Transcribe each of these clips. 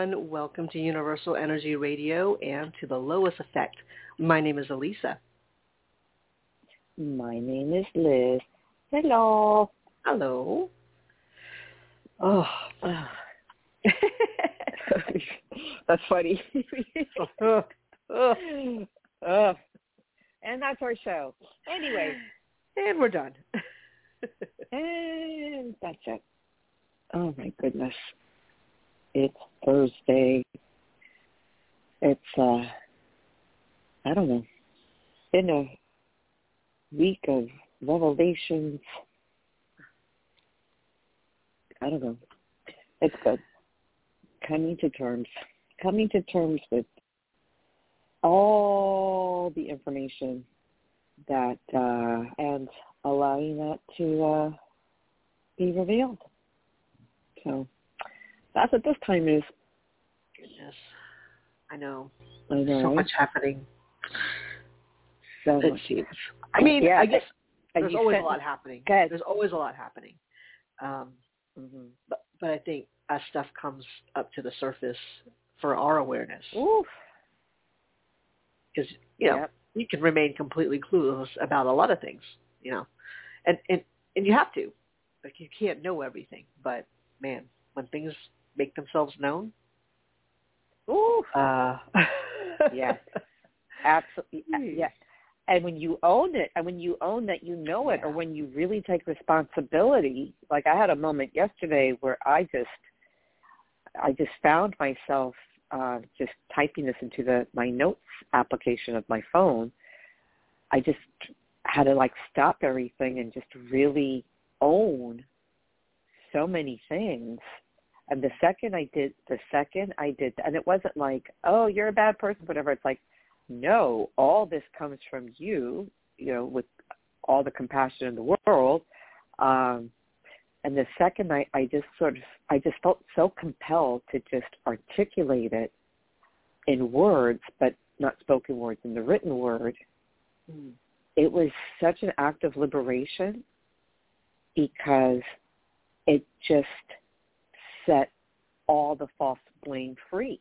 Everyone. Welcome to Universal Energy Radio and to the Lois Effect. My name is Alyssa. My name is Liz. Hello. Hello. Oh. that's funny. oh. Oh. And that's our show. Anyway. And we're done. and that's it. Oh my goodness. It's Thursday. It's uh I don't know. Been a week of revelations. I don't know. It's good. Coming to terms. Coming to terms with all the information that uh and allowing that to uh be revealed. So that's what this time is. Goodness. I know. I know. So much happening. So It much. seems. I mean, Yeah, I guess there's always said- a lot happening. There's always a lot happening. Um, Mhm. but but I think as stuff comes up to the surface for our awareness, because you know Yep. you can remain completely clueless about a lot of things, you know, and and and you have to, like you can't know everything. But man, when things make themselves known, Oof. uh, Yes. Absolutely. Yeah. And when you own it, and when you own that you know it, or when you really take responsibility, like I had a moment yesterday where I just, I just found myself uh, just typing this into the my notes application of my phone. I just had to like stop everything and just really own so many things. And the second I did, the second I did, and it wasn't like, oh, you're a bad person, whatever. It's like, no, all this comes from you, you know, with all the compassion in the world. Um, and the second I, I just sort of, I just felt so compelled to just articulate it in words, but not spoken words, in the written word. Mm. It was such an act of liberation because it just set all the false blame free.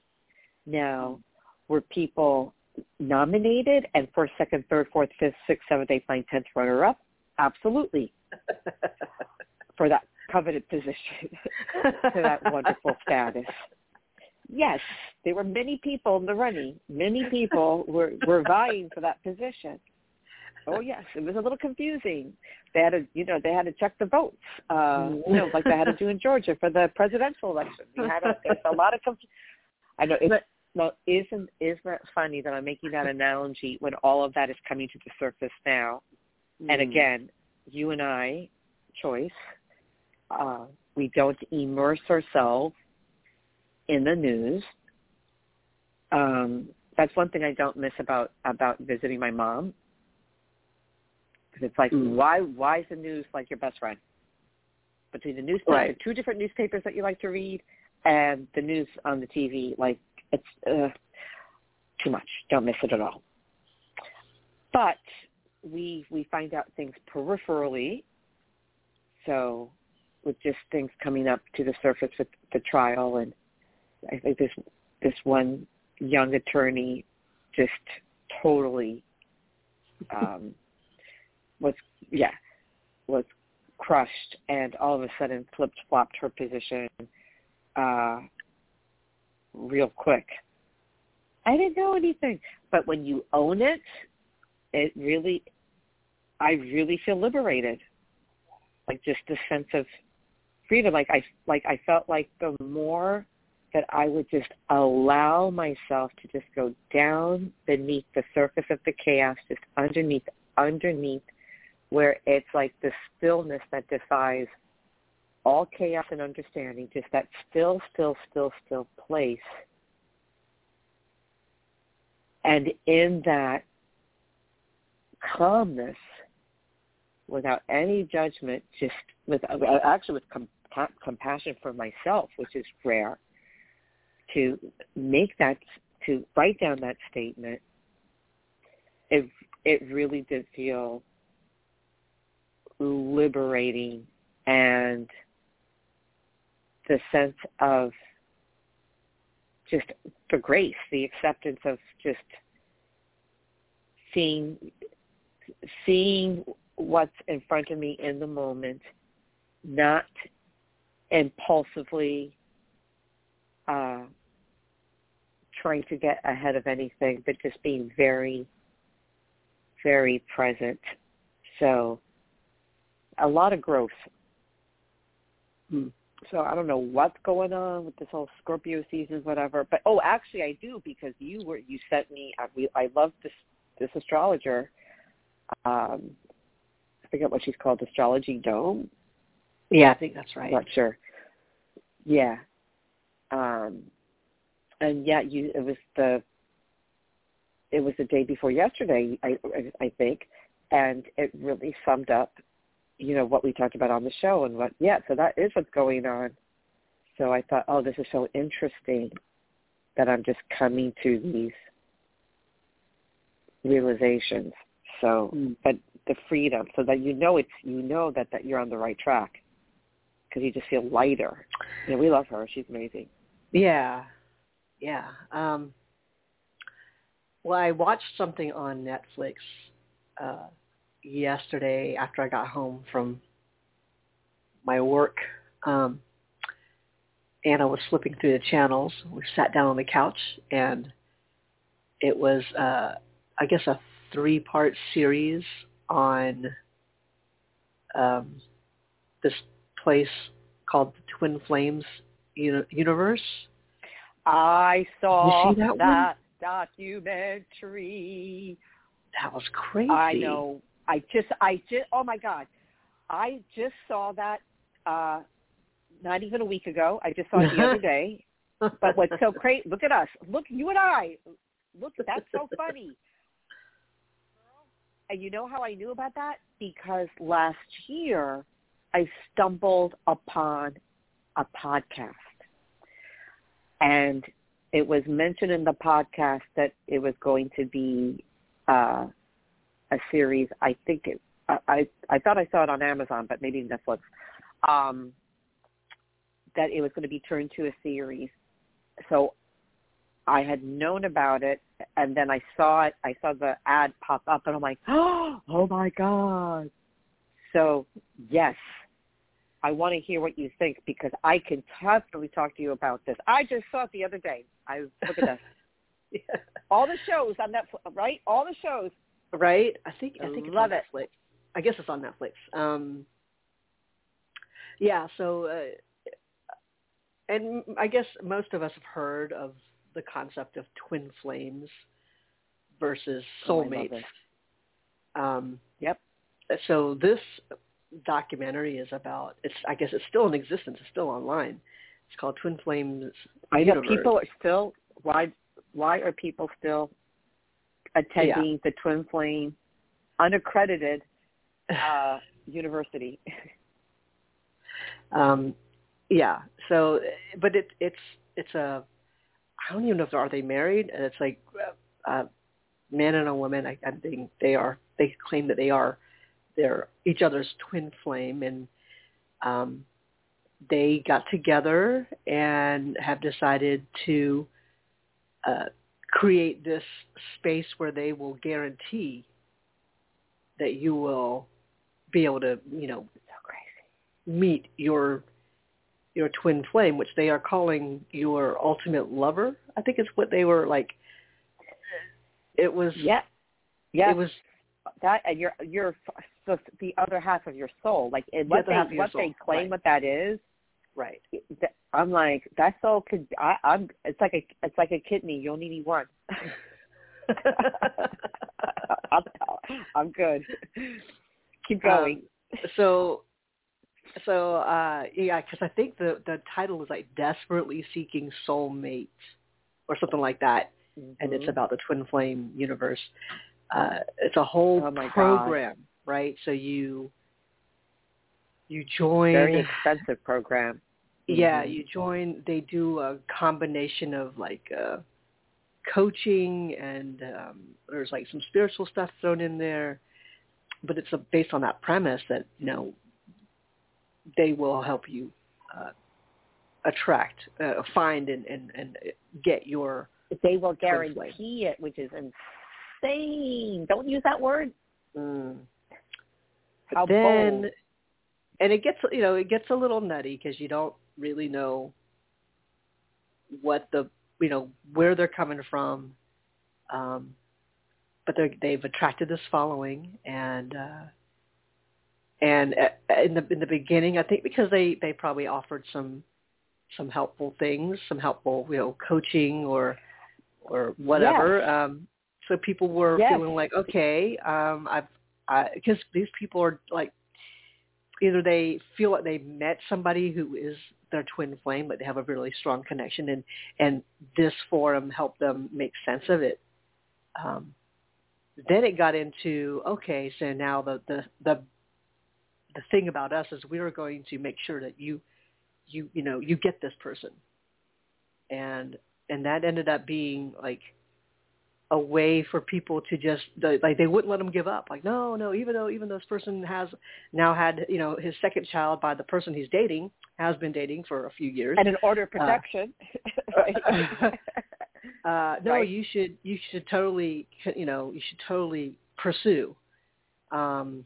Now, were people nominated and first, second, third, fourth, fifth, sixth, seventh, eighth, ninth, tenth runner up? Absolutely. For that coveted position, to that wonderful status. Yes, there were many people in the running. Many people were, were vying for that position. Oh yes, it was a little confusing. They had to, you know, they had to check the votes, uh, you know, like they had to do in Georgia for the presidential election. We had a, there's a lot of conf- I know. It's, well, isn't isn't that funny that I'm making that analogy when all of that is coming to the surface now? And Mm. again, you and I, choice, uh, we don't immerse ourselves in the news. Um, that's one thing I don't miss about about visiting my mom. Because it's like, Mm. why why is the news like your best friend? Between the newspaper, Right. two different newspapers that you like to read, and the news on the TV, like it's uh, too much. Don't miss it at all. But we we find out things peripherally. So with just things coming up to the surface with the trial, and I think this this one young attorney just totally um, was yeah was crushed, and all of a sudden flipped flopped her position uh, real quick. I didn't know anything, but when you own it, it really, I really feel liberated. Like just this sense of freedom. Like I, like I felt like the more that I would just allow myself to just go down beneath the surface of the chaos, just underneath, underneath, where it's like the stillness that defies all chaos and understanding, just that still, still, still, still place. And in that calmness, without any judgment, just with actually with com- compassion for myself, which is rare, to make that, to write down that statement, it it really did feel liberating and the sense of just the grace, the acceptance of just seeing seeing what's in front of me in the moment, not impulsively uh, trying to get ahead of anything, but just being very, very present. So a lot of growth. Hmm. So I don't know what's going on with this whole Scorpio season, whatever. But oh, actually, I do because you were you sent me. I, we, I love this this astrologer. Um, I forget what she's called, Astrology Dome. Yeah, I think that's right. I'm not sure. Yeah. Um, and yeah, you it was the it was the day before yesterday, I I think, and it really summed up, you know, what we talked about on the show and what yeah, so that is what's going on. So I thought, oh, this is so interesting that I'm just coming to these realizations. So, mm. but the freedom, so that you know it's you know that that you're on the right track because you just feel lighter. You know, we love her; she's amazing. Yeah, yeah. Um, well, I watched something on Netflix uh, yesterday after I got home from my work, um, and I was flipping through the channels. We sat down on the couch, and it was, uh, I guess, a three-part series on um, this place called the Twin Flames Universe. I saw that, that documentary. That was crazy. I know. I just, I just, oh my God, I just saw that. uh Not even a week ago. I just saw it the other day. But what's so crazy? Look at us. Look, you and I. Look, that's so funny. And you know how I knew about that? Because last year I stumbled upon a podcast. And it was mentioned in the podcast that it was going to be uh, a series. I think it, I, I I thought I saw it on Amazon, but maybe Netflix. Um, that it was going to be turned to a series. So I had known about it, and then I saw it. I saw the ad pop up, and I'm like, oh my god! So yes, I want to hear what you think because I can definitely talk to you about this. I just saw it the other day. I look at this. yeah. All the shows on Netflix, right? All the shows. Right. I think I think it's on it. Netflix. I guess it's on Netflix. Um, yeah. So, uh, and I guess most of us have heard of the concept of twin flames versus oh, soulmates. Oh, um, yep. So this documentary is about. It's I guess it's still in existence. It's still online. It's called Twin Flames. I know people are still why why are people still attending yeah. the Twin Flame unaccredited uh, university? um, yeah. So, but it it's it's a I don't even know if are they married. And it's like a uh, man and a woman. I, I think they are. They claim that they are they're each other's twin flame and um, they got together and have decided to uh, create this space where they will guarantee that you will be able to, you know, meet your your twin flame, which they are calling your ultimate lover. I think it's what they were like. It was yeah, yeah. It was that and your your the the other half of your soul. Like and what the they what soul. they claim right. what that is. Right. I'm like that soul could. I, I'm. It's like a. It's like a kidney. You only need one. I'm, I'm good. Keep going. Um, so, so uh yeah, because I think the the title is like "Desperately Seeking Soulmate" or something like that, mm-hmm. and it's about the twin flame universe. Uh It's a whole oh program. God right? So you you join very expensive program. Yeah, mm-hmm. you join. They do a combination of like uh, coaching and um, there's like some spiritual stuff thrown in there, but it's a, based on that premise that you know they will help you uh, attract, uh, find, and, and and get your. They will guarantee it, which is insane. Don't use that word. Mm. How then, bold. and it gets you know it gets a little nutty because you don't really know what the you know where they're coming from, um, but they they've attracted this following and. uh and uh, in the in the beginning, I think because they they probably offered some some helpful things, some helpful you know coaching or or whatever. Um, so people were Yes. feeling like, okay, um, I've because these people are like either they feel like they met somebody who is their twin flame, but they have a really strong connection, and and this forum helped them make sense of it. Um, then it got into okay, so now the the the the thing about us is we are going to make sure that you you you know you get this person and and that ended up being like a way for people to just like they wouldn't let them give up like no no even though even though this person has now had you know his second child by the person he's dating has been dating for a few years and an order of protection. right. uh no Right. you should you should totally you know you should totally pursue um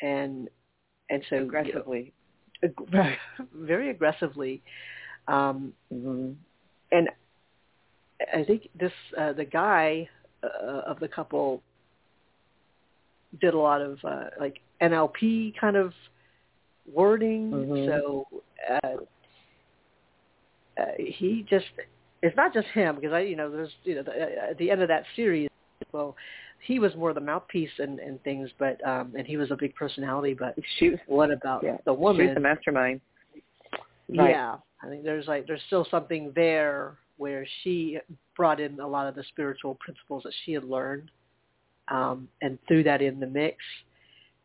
and and so you know, Aggressively. ag- very aggressively um hmm and I think this uh, the guy uh, of the couple did a lot of uh, like NLP kind of wording. Mhm. So uh, uh, he just it's not just him because I you know there's you know the, uh, at the end of that series well he was more the mouthpiece and, and things but um and he was a big personality but She was, what about yeah. the woman was the mastermind. Right. yeah, I think there's like there's still something there where she brought in a lot of the spiritual principles that she had learned, um, and threw that in the mix.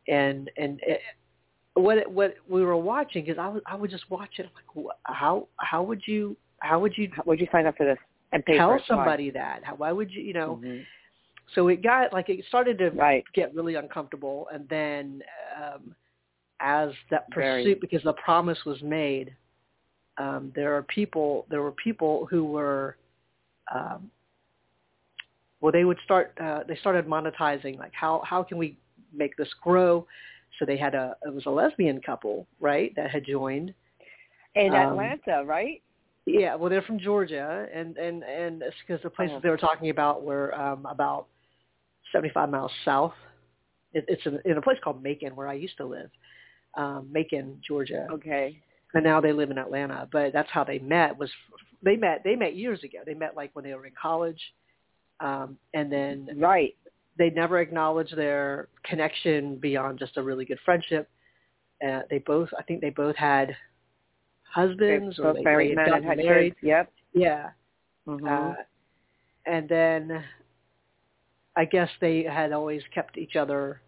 And and it, what it, what we were watching because I was I would just watch it I'm like how how would you how would you How- Would you sign up for this and pay for tell somebody that how why would you you know Mhm. so it got like it started to Right. get really uncomfortable and then um as that Very. pursuit because the promise was made um there are people there were people who were um well they would start uh they started monetizing like how how can we make this grow so they had a it was a lesbian couple right that had joined In Um, Atlanta, right? yeah, well, they're from Georgia, and and and it's because the places Oh. they were talking about were um, about seventy-five miles south. It, it's in, in a place called Macon, where I used to live, um, Macon, Georgia, Okay. And now they live in Atlanta. But that's how they met. Was they met? They met years ago. They met like when they were in college, um, and then Right. they never acknowledged their connection beyond just a really good friendship. Uh, they both, I think, they both had husbands They or both they, married they men had and had married. kids. Yep. Yeah. Mm-hmm. Uh, and then I guess they had always kept each other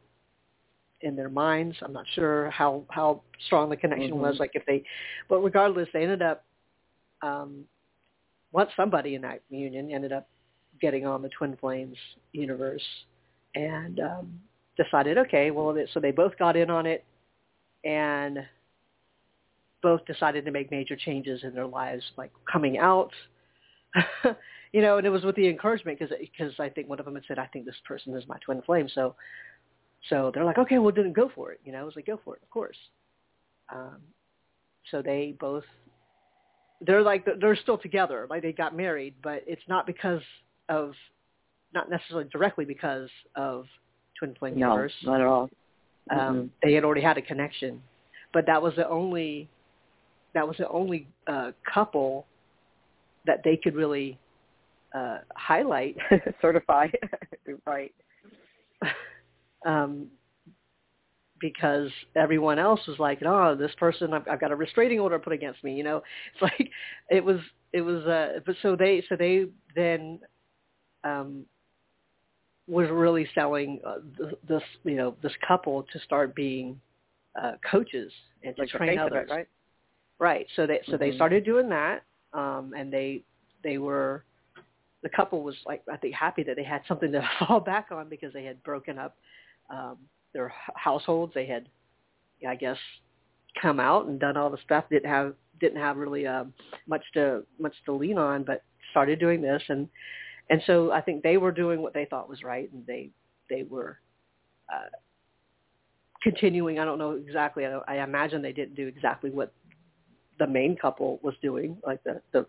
in their minds. I'm not sure how how strong the connection Mhm. was. Like if they, but regardless, they ended up. Um, once somebody in that union ended up getting on the Twin Flames universe, and um, decided, okay, well, they- so they both got in on it, and both decided to make major changes in their lives, like coming out. you know, and it was with the encouragement because because I think one of them had said, I think this person is my twin flame. So so they're like, okay, well, then go for it. You know, I was like, go for it, of course. Um, so they both they're like they're still together, like they got married, but it's not because of not necessarily directly because of twin flame No, universe. not at all. Um, Mhm. They had already had a connection, but that was the only that was the only uh, couple that they could really uh, highlight Certify. right. um, because everyone else was like, "Oh, this person, I've, I've got a restraining order put against me." You know, it's like it was, it was. Uh, but so they, so they then um, was really selling uh, this, you know, this couple to start being uh, coaches and to Like the train others. right? Right. So they so they Mhm. started doing that, um, and they they were the couple was like I think happy that they had something to fall back on because they had broken up um, their households. They had, I guess, come out and done all the stuff. Didn't have didn't have really uh, much to much to lean on, but started doing this, and and so I think they were doing what they thought was right, and they they were uh, continuing. I don't know exactly. I, I imagine they didn't do exactly what the main couple was doing, like the the,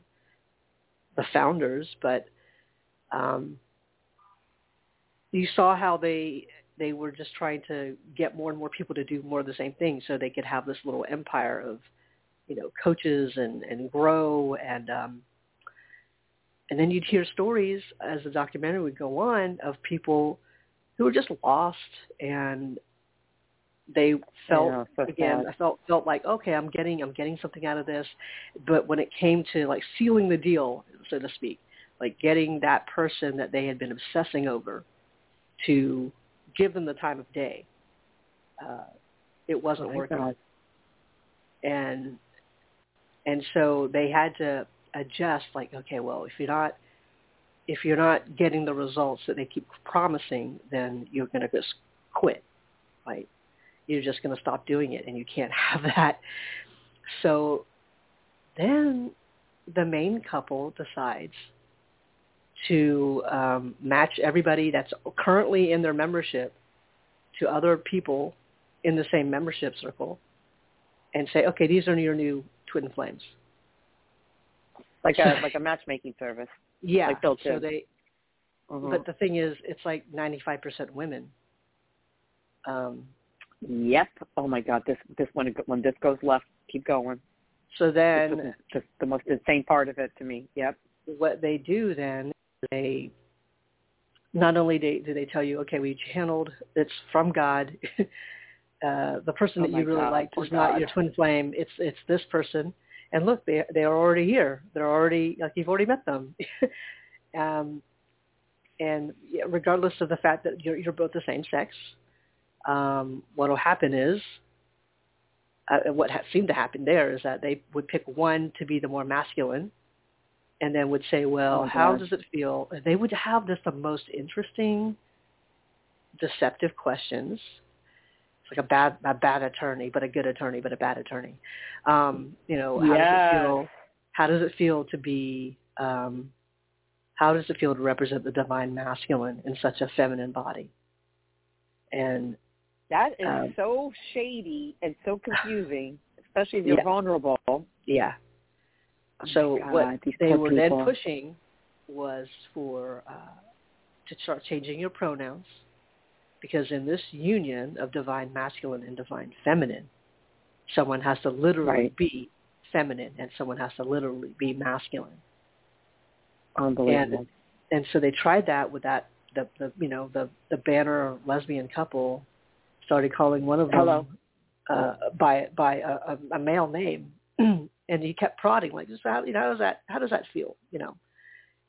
the founders, but um, you saw how they they were just trying to get more and more people to do more of the same thing, so they could have this little empire of you know coaches and and grow and um, and then you'd hear stories as the documentary would go on of people who were just lost and they felt Yeah, so again sad. I felt felt like okay I'm getting I'm getting something out of this but when it came to like sealing the deal so to speak like getting that person that they had been obsessing over to give them the time of day. Uh it wasn't My working. God. and and so they had to adjust like okay well if you're not if you're not getting the results that they keep promising then you're going to just quit. Right you're just going to stop doing it and you can't have that. So then the main couple decides to um, match everybody that's currently in their membership to other people in the same membership circle and say, okay, these are your new twin flames. Like a like a matchmaking service. Yeah. Like built so in. they, Mhm. but the thing is, it's like 95% women. Um, Yep. Oh my God. This this when when this goes left, keep going. so This then is just the most insane part of it to me. Yep. what they do then, they not only do, do they tell you, okay, we channeled, it's from God. uh, the person Oh that you really God, liked is not your twin flame. It's it's this person. And look, they they are already here. They're already like you've already met them. um, and regardless of the fact that you're you're both the same sex, um, what will happen is uh, what ha- seemed to happen there is that they would pick one to be the more masculine and then would say, well, Oh, how God. does it feel? They would have just the most interesting, deceptive questions. It's like a bad, a bad attorney, but a good attorney, but a bad attorney. Um, you know, how does it feel? How does it feel to be? Um, how does it feel to represent the divine masculine in such a feminine body? And That is Um, so shady and so confusing, especially if you're Yeah. vulnerable. Yeah, my so God, what they were people. then pushing was for uh, to start changing your pronouns because in this union of divine masculine and divine feminine, someone has to literally Right. be feminine and someone has to literally be masculine. Unbelievable. And so they tried that with that the, the you know the the banner lesbian couple started calling one of them Hello. uh, by by a, a, a male name, and he kept prodding like, just how you know how does that how does that feel you know,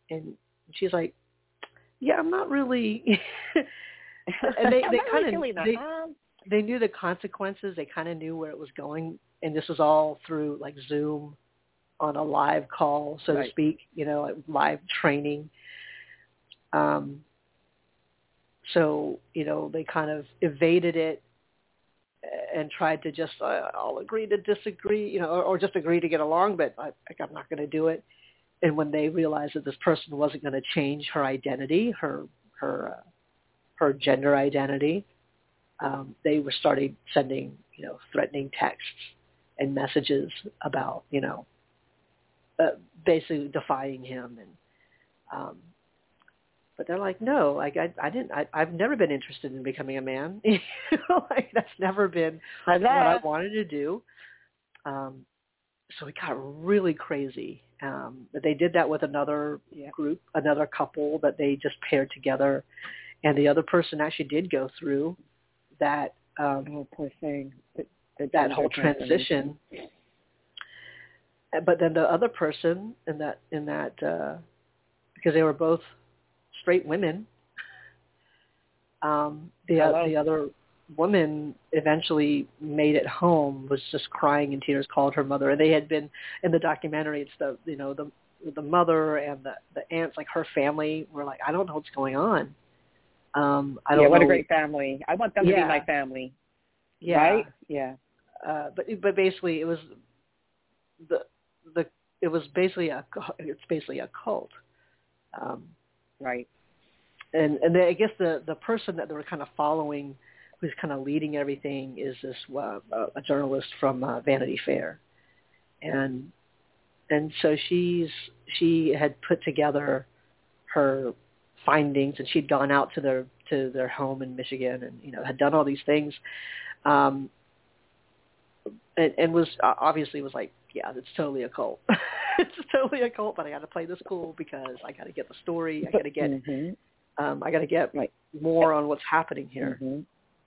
and she's like, yeah, I'm not really. and they they kind really of they. They knew the consequences. They kind of knew where it was going, and this was all through like Zoom on a live call, so to speak. You know, like live training. Um, so you know they kind of evaded it and tried to just uh, I'll agree to disagree, you know, or, or just agree to get along, but I, like I'm not going to do it. And when they realized that this person wasn't going to change her identity, her her uh, her gender identity, um, they were starting sending you know threatening texts and messages about you know uh, basically defying him and um, but they're like no like I I didn't I, I've never been interested in becoming a man you know like that's never been like what I wanted to do um, so it got really crazy um, but they did that with another Yeah. group another couple that they just paired together and the other person actually did go through that um, Oh, poor thing. The- the that whole transition. But then the other person in that in that uh, because they were both straight women, um, the Hello. the other woman eventually made it home, was just crying in tears, called her mother, and they had been in the documentary. It's the you know the the mother and the the aunts, like her family, were like, I don't know what's going on. Um, I don't yeah, what know. a great family. I want them to be my family. yeah. Right? Yeah. uh, but but basically it was the the it was basically a it's basically a cult. Um, right. And and they, I guess the the person that they were kind of following, who's kind of leading everything, is this uh, a journalist from uh, Vanity Fair, and and so she's she had put together her findings and she'd gone out to their to their home in Michigan and you know had done all these things. Um and, and was obviously was like yeah it's totally a cult. It's totally a cult but I got to play this cool because I got to get the story. I got to get mm-hmm. Um I got to get right. more on what's happening here mm-hmm.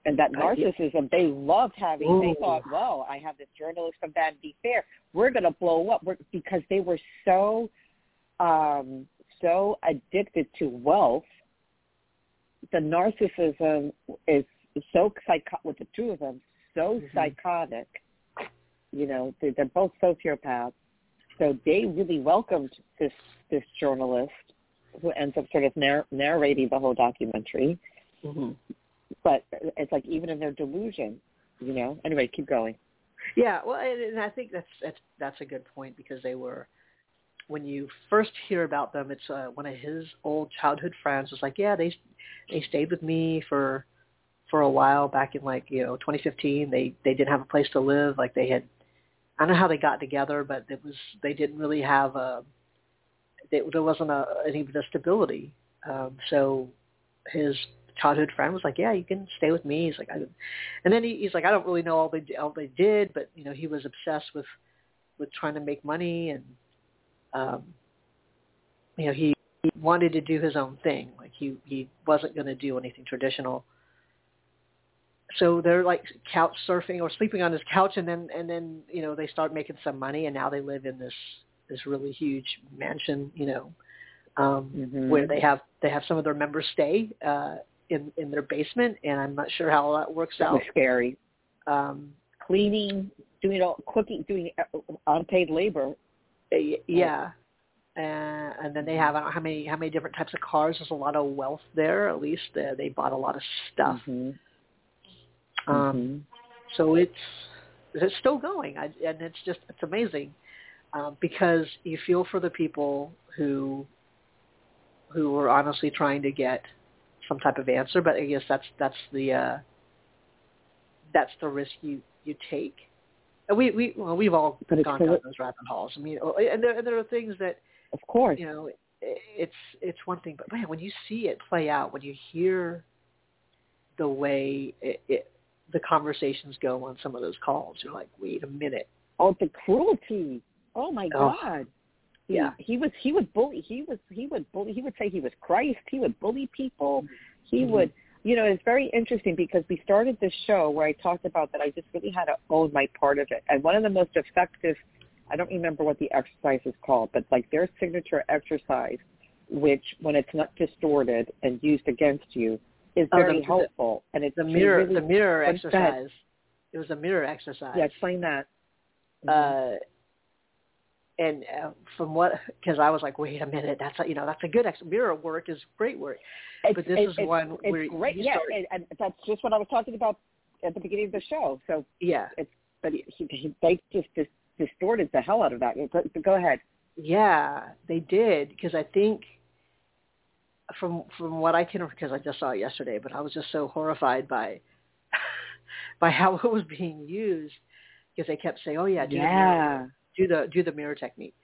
and that narcissism they loved having Ooh. they thought well I have this journalist from Vanity Fair we're going to blow up we're, because they were so um so addicted to wealth the narcissism is so psycho with the two of them so mm-hmm. psychotic you know they're, they're both sociopaths so they really welcomed this this journalist who ends up sort of narr- narrating the whole documentary mm-hmm. but it's like even in their delusion you know anyway keep going yeah well and i think that's that's that's a good point because they were when you first hear about them, it's uh, one of his old childhood friends was like, yeah, they they stayed with me for for a while back in like you know 2015. They they didn't have a place to live. Like they had, I don't know how they got together, but it was they didn't really have a. There wasn't a any of the stability. Um, so his childhood friend was like, "Yeah, you can stay with me." He's like, I, and then he, he's like, "I don't really know all they all they did, but you know, he was obsessed with with trying to make money and um, you know, he, he wanted to do his own thing. Like he he wasn't going to do anything traditional. So they're like couch surfing or sleeping on his couch, and then and then you know they start making some money, and now they live in this this really huge mansion, you know, um, mm-hmm. where they have they have some of their members stay uh, in in their basement, and I'm not sure how that works out. Scary. Um, Cleaning, doing all cooking, doing uh, unpaid labor uh, yeah. Uh, and then they have I don't know how many how many different types of cars. There's a lot of wealth there. At least uh, they bought a lot of stuff. Mm-hmm. Um, mm-hmm. So it's it's still going, I, and it's just it's amazing um, because you feel for the people who who are honestly trying to get some type of answer. But I guess that's that's the uh, that's the risk you you take And we we well, we've all but gone down those rabbit holes. I mean, oh, and there and there are things that, of course, you know, it's it's one thing, but man, when you see it play out, when you hear the way it, it the conversations go on some of those calls, you're like, wait a minute. Oh, the cruelty! Oh my oh. God! Yeah, he, he was he would bully. He was he would bully. He would say he was Christ. He would bully people. He mm-hmm. would you know, it's very interesting because we started this show where I talked about that I just really had to own my part of it. And one of the most effective, I don't remember what the exercise is called, but like their signature exercise, which when it's not distorted and used against you, is very oh, the, helpful. And it's the mirror, really, the mirror exercise. It was a mirror exercise. Yeah, explain that. Mm-hmm. Uh, and uh, from what because I was like, wait a minute, that's a, you know that's a good ex- mirror work is great work, it's, but this it's, is one where it's where great. yeah, and, and that's just what I was talking about at the beginning of the show. So yeah, it's but he, he, they just dis- distorted the hell out of that. But go ahead. Yeah, they did because I think from from what I can because I just saw it yesterday, but I was just so horrified by by how it was being used because they kept saying, "Oh yeah, do yeah." Do the do the mirror technique.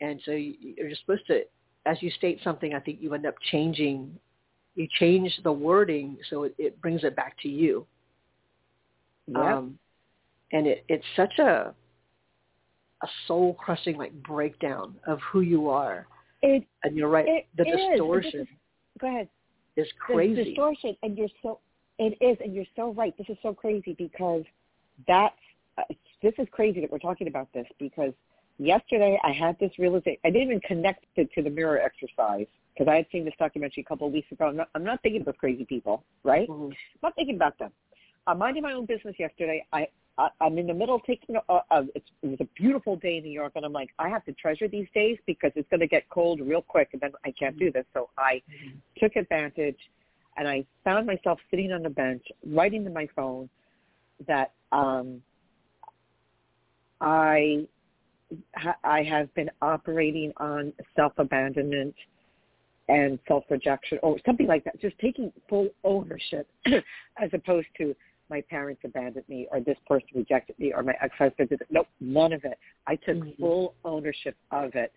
And so you, you're supposed to, as you state something, I think you end up changing. You change the wording so it, it brings it back to you. Yeah. Um, and it, it's such a a soul crushing like breakdown of who you are. It, and you're right. It the distortion. Is, go ahead. Is crazy. The distortion, and you're so. It is, and you're so right. This is so crazy because that's uh, this is crazy that we're talking about this because yesterday I had this realization. I didn't even connect it to the mirror exercise because I had seen this documentary a couple of weeks ago. I'm not, I'm not thinking about crazy people, right? Mm-hmm. I'm not thinking about them. I'm minding my own business yesterday. I, I I'm in the middle of taking a, a it was a beautiful day in New York, and I'm like, I have to treasure these days because it's going to get cold real quick, and then I can't do this. So I mm-hmm. took advantage, and I found myself sitting on the bench, writing to my phone that um I I have been operating on self-abandonment and self-rejection or something like that, just taking full ownership as opposed to my parents abandoned me or this person rejected me or my ex-husband did it. Nope, none of it. I took mm-hmm. full ownership of it.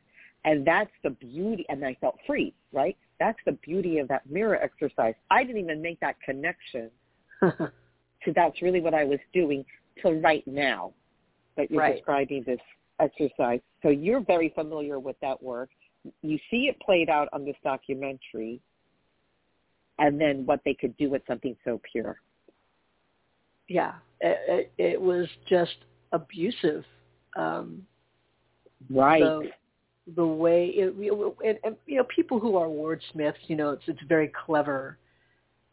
And that's the beauty, and I felt free, right? That's the beauty of that mirror exercise. I didn't even make that connection to that's really what I was doing till right now that you're right. describing this exercise. So you're very familiar with that work. You see it played out on this documentary, and then what they could do with something so pure. Yeah, it, it, it was just abusive. Um, right. The, the way it, and, and, you know people who are wordsmiths, you know, it's it's very clever.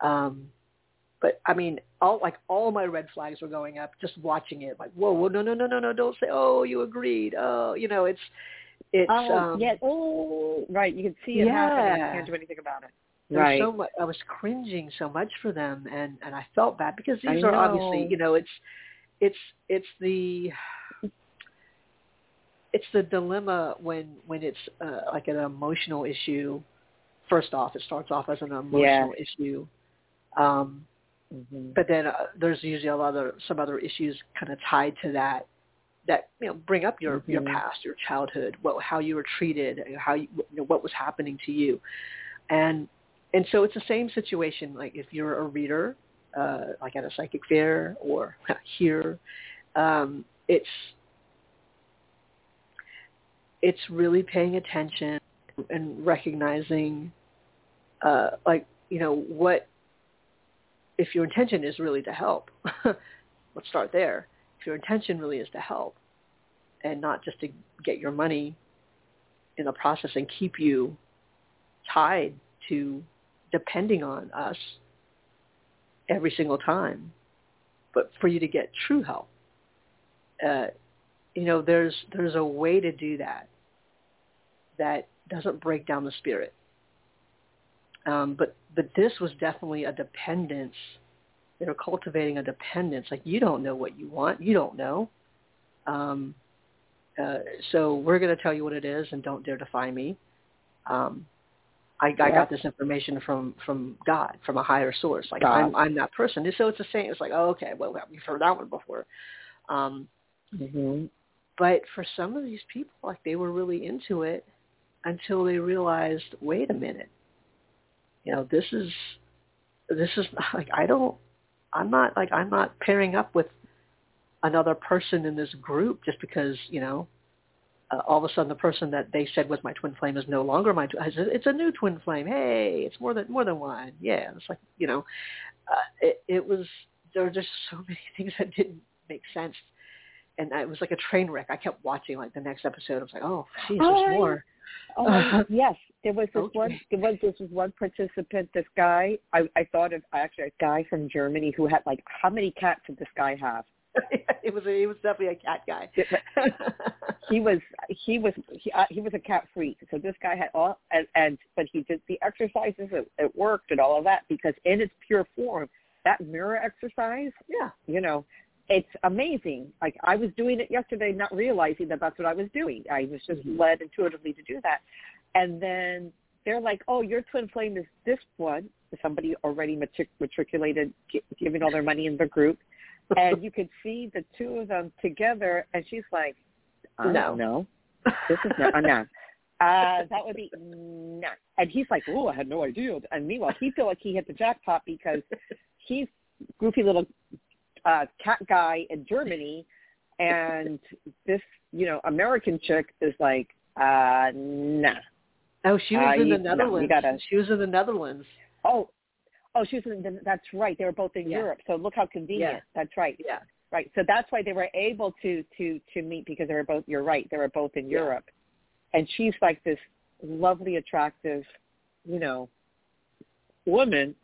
Um, but I mean, all like all my red flags were going up just watching it. Like, whoa, whoa, no, no, no, no, no, don't say, oh, you agreed. Oh, you know, it's it's oh, um, yeah, oh, right. You can see it yeah. happening. You can't do anything about it. There's right. so much. I was cringing so much for them, and and I felt bad because these I are know. obviously, you know, it's it's it's the it's the dilemma when when it's uh, like an emotional issue. First off, it starts off as an emotional yeah. issue. Um, Mm-hmm. But then uh, there's usually a lot of some other issues kind of tied to that that you know bring up your mm-hmm. your past, your childhood, what how you were treated, how you, you know, what was happening to you, and and so it's the same situation. Like if you're a reader, uh, like at a psychic fair or here, um, it's it's really paying attention and recognizing, uh, like you know what if your intention is really to help, let's start there. If your intention really is to help and not just to get your money in the process and keep you tied to depending on us every single time, but for you to get true help, uh, you know, there's there's a way to do that that doesn't break down the spirit. Um, but but this was definitely a dependence. They were cultivating a dependence. Like you don't know what you want. You don't know. Um, uh, so we're going to tell you what it is, and don't dare defy me. Um, I, I got this information from from God, from a higher source. Like God. I'm I'm that person. So it's the same. It's like oh, okay, well we've heard that one before. Um, mm-hmm. But for some of these people, like they were really into it until they realized, wait a minute, you know, this is this is like I don't I'm not like I'm not pairing up with another person in this group just because you know uh, all of a sudden the person that they said was my twin flame is no longer my twin. It's a new twin flame. Hey, it's more than more than one. Yeah, it's like you know, uh, it, it was there were just so many things that didn't make sense, and it was like a train wreck. I kept watching like the next episode. I was like, oh, geez, there's more. Oh uh, yes, there was this okay. one. There was this was one participant. This guy, I, I thought of actually a guy from Germany who had like how many cats did this guy have? it was a, he was definitely a cat guy. he was he was he, uh, he was a cat freak. So this guy had all and, and but he did the exercises. It, it worked and all of that because in its pure form, that mirror exercise. Yeah, you know, it's amazing. Like I was doing it yesterday, not realizing that that's what I was doing. I was just mm-hmm. led intuitively to do that, and then they're like, "Oh, your twin flame is this one." Somebody already matric- matriculated, g- giving all their money in the group, and you could see the two of them together, and she's like, I "No, don't know, this is not, uh, no." Uh, that would be no. And he's like, "Oh, I had no idea." And meanwhile, he feel like he hit the jackpot because he's goofy little uh, cat guy in Germany, and this you know American chick is like, uh, nah. Oh, she was uh, in you, the Netherlands. No, gotta, she was in the Netherlands. Oh, oh, she was in. The, that's right. They were both in Yeah. Europe. So look how convenient. Yeah. That's right. Yeah. Right. So that's why they were able to to to meet because they were both. You're right. They were both in Yeah. Europe, and she's like this lovely, attractive, you know, woman.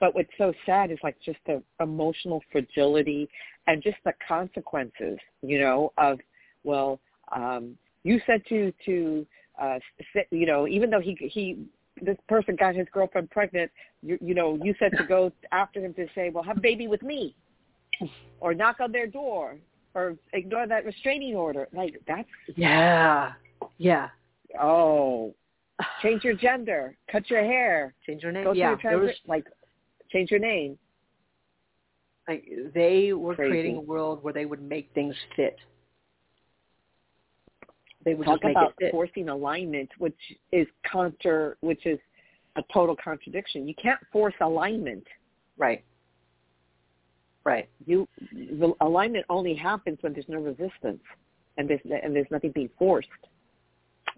But what's so sad is like just the emotional fragility and just the consequences, you know, of well, um, you said to to uh, you know, even though he he this person got his girlfriend pregnant, you, you know, you said to go after him to say, well, have a baby with me, or knock on their door, or ignore that restraining order. Like that's yeah, yeah. Oh, change your gender, cut your hair, change your name. Go yeah, your transi- like change your name. Like they were Crazy. creating a world where they would make things fit. They would Talk just make about it fit. forcing alignment, which is counter, which is a total contradiction. You can't force alignment. Right. Right. You the alignment only happens when there's no resistance, and there's and there's nothing being forced.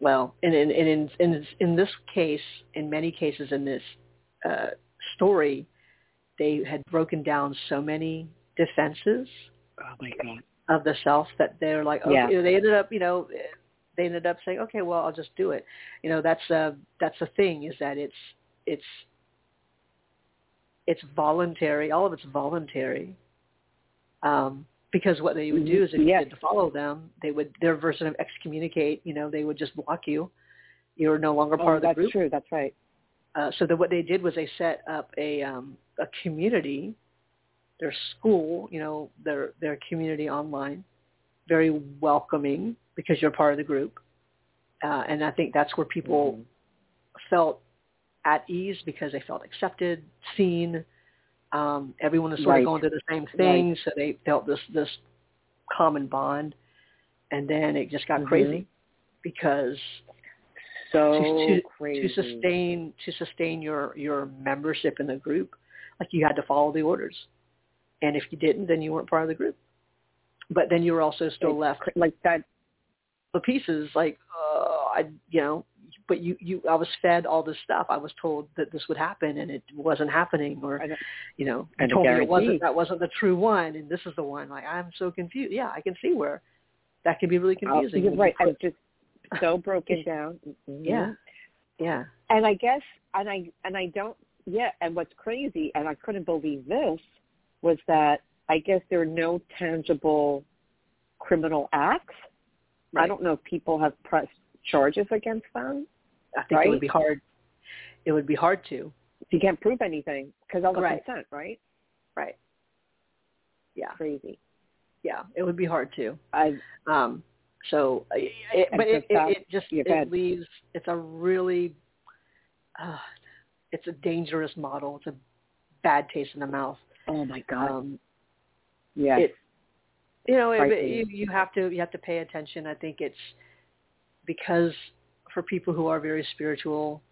Well, and in in in in, this case, in many cases in this uh, story, they had broken down so many defenses Oh my god. of the self that they're like, okay, Yeah. they ended up, you know, they ended up saying, okay, well, I'll just do it. You know, that's uh that's the thing is that it's it's it's voluntary. All of it's voluntary. Um, because what they would do is if Yes. you didn't follow them, they would their version of excommunicate. You know, they would just block you. You're no longer part Oh, of the that's group. That's true. That's right. Uh, so that what they did was they set up a um, a community, their school, you know, their their community online, very welcoming because you're part of the group, uh, and I think that's where people Mhm. felt at ease because they felt accepted, seen. Um, everyone was sort Right. of going through the same thing, so they felt this this common bond, and then it just got Mhm. crazy because So to, crazy. to sustain to sustain your your membership in the group, like you had to follow the orders, and if you didn't, then you weren't part of the group. But then you were also still It's left like that. The pieces, like uh, I, you know, but you you I was fed all this stuff. I was told that this would happen, and it wasn't happening, or you know, And told me it wasn't that wasn't the true one, and this is the one. Like I'm so confused. Yeah, I can see where that can be really Oh, confusing. you're right. And just so broken down. Mhm. yeah, yeah. And I guess, and I and I don't. Yeah. And what's crazy, and I couldn't believe this, was that I guess there are no tangible criminal acts. I don't know if people have pressed charges against them. I think it would be hard. It would be hard to. You can't prove anything because all the Right. consent, right? Right. Yeah. Crazy. Yeah. It would be hard to. I Um, so, it, but it, just it, it just it go ahead. leaves. It's a really, uh, it's a dangerous model. It's a bad taste in the mouth. oh my god. Um, yeah. it, you know, it, you you have to you have to pay attention. I think it's because for people who are very spiritual,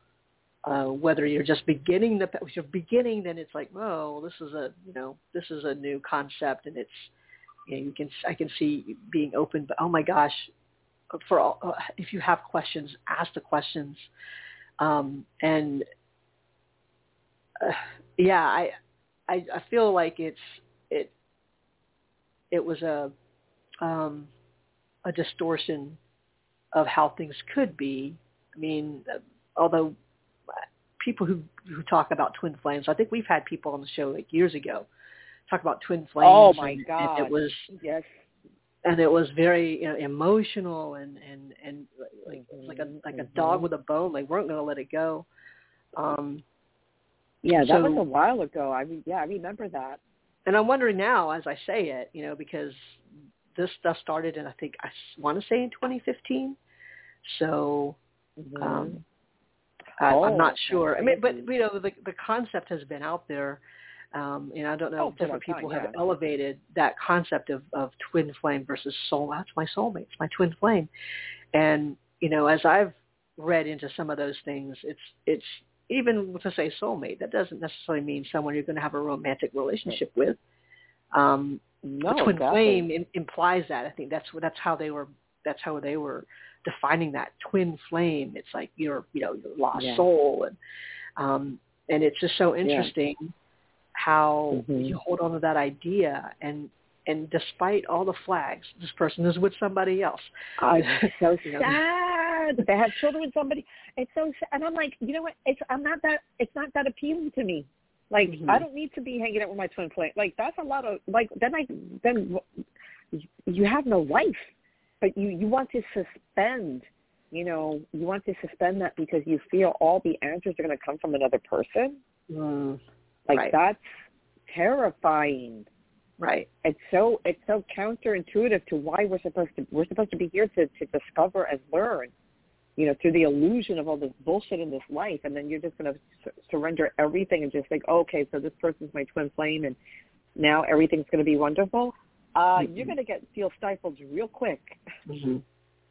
uh, whether you're just beginning the if you're beginning, then it's like, oh, this is a you know this is a new concept, and it's you, know, you can I can see being open, but oh my gosh, for all uh, if you have questions, ask the questions, um, and uh, yeah, I, I I feel like it's it was a um, a distortion of how things could be. I mean, although people who who talk about twin flames, I think we've had people on the show like years ago talk about twin flames. Oh, my and, God. And it was yes. and it was very you know, emotional and and and like like a like a dog with a bone. They weren't going to let it go. Um, Yeah, that So- was a while ago. I re- yeah, I remember that. And I'm wondering now as I say it, you know, because this stuff started in I think I want to say in 2015. So um, I, I'm Oh, not sure. I mean, but you know, the the concept has been out there. Um, and I don't know Oh, if different people time, have yeah. elevated that concept of, of twin flame versus soul. That's my soulmate. It's my twin flame. And, you know, as I've read into some of those things, it's, it's even to say soulmate, that doesn't necessarily mean someone you're going to have a romantic relationship with. Um, no, the twin definitely. flame im- implies that. I think that's that's how they were that's how they were defining that twin flame. It's like your you know your lost Yeah. soul and um and it's just so interesting how Mhm. you hold on to that idea and and despite all the flags, this person is with somebody else. It's so You know. sad. They have children with somebody. It's so sad. And I'm like, you know what? It's I'm not that. It's not that appealing to me. Like Mhm. I don't need to be hanging out with my twin flame. Like that's a lot of like. Then I then you have no life, but you you want to suspend. You know, you want to suspend that because you feel all the answers are going to come from another person. Mm, Like Right. that's terrifying. Right. It's so it's so counterintuitive to why we're supposed to we're supposed to be here to to discover and learn, you know, through the illusion of all this bullshit in this life, and then you're just going to su- surrender everything and just think, oh, okay, so this person's my twin flame, and now everything's going to be wonderful. Uh, Mhm. You're going to get feel stifled real quick. Mhm.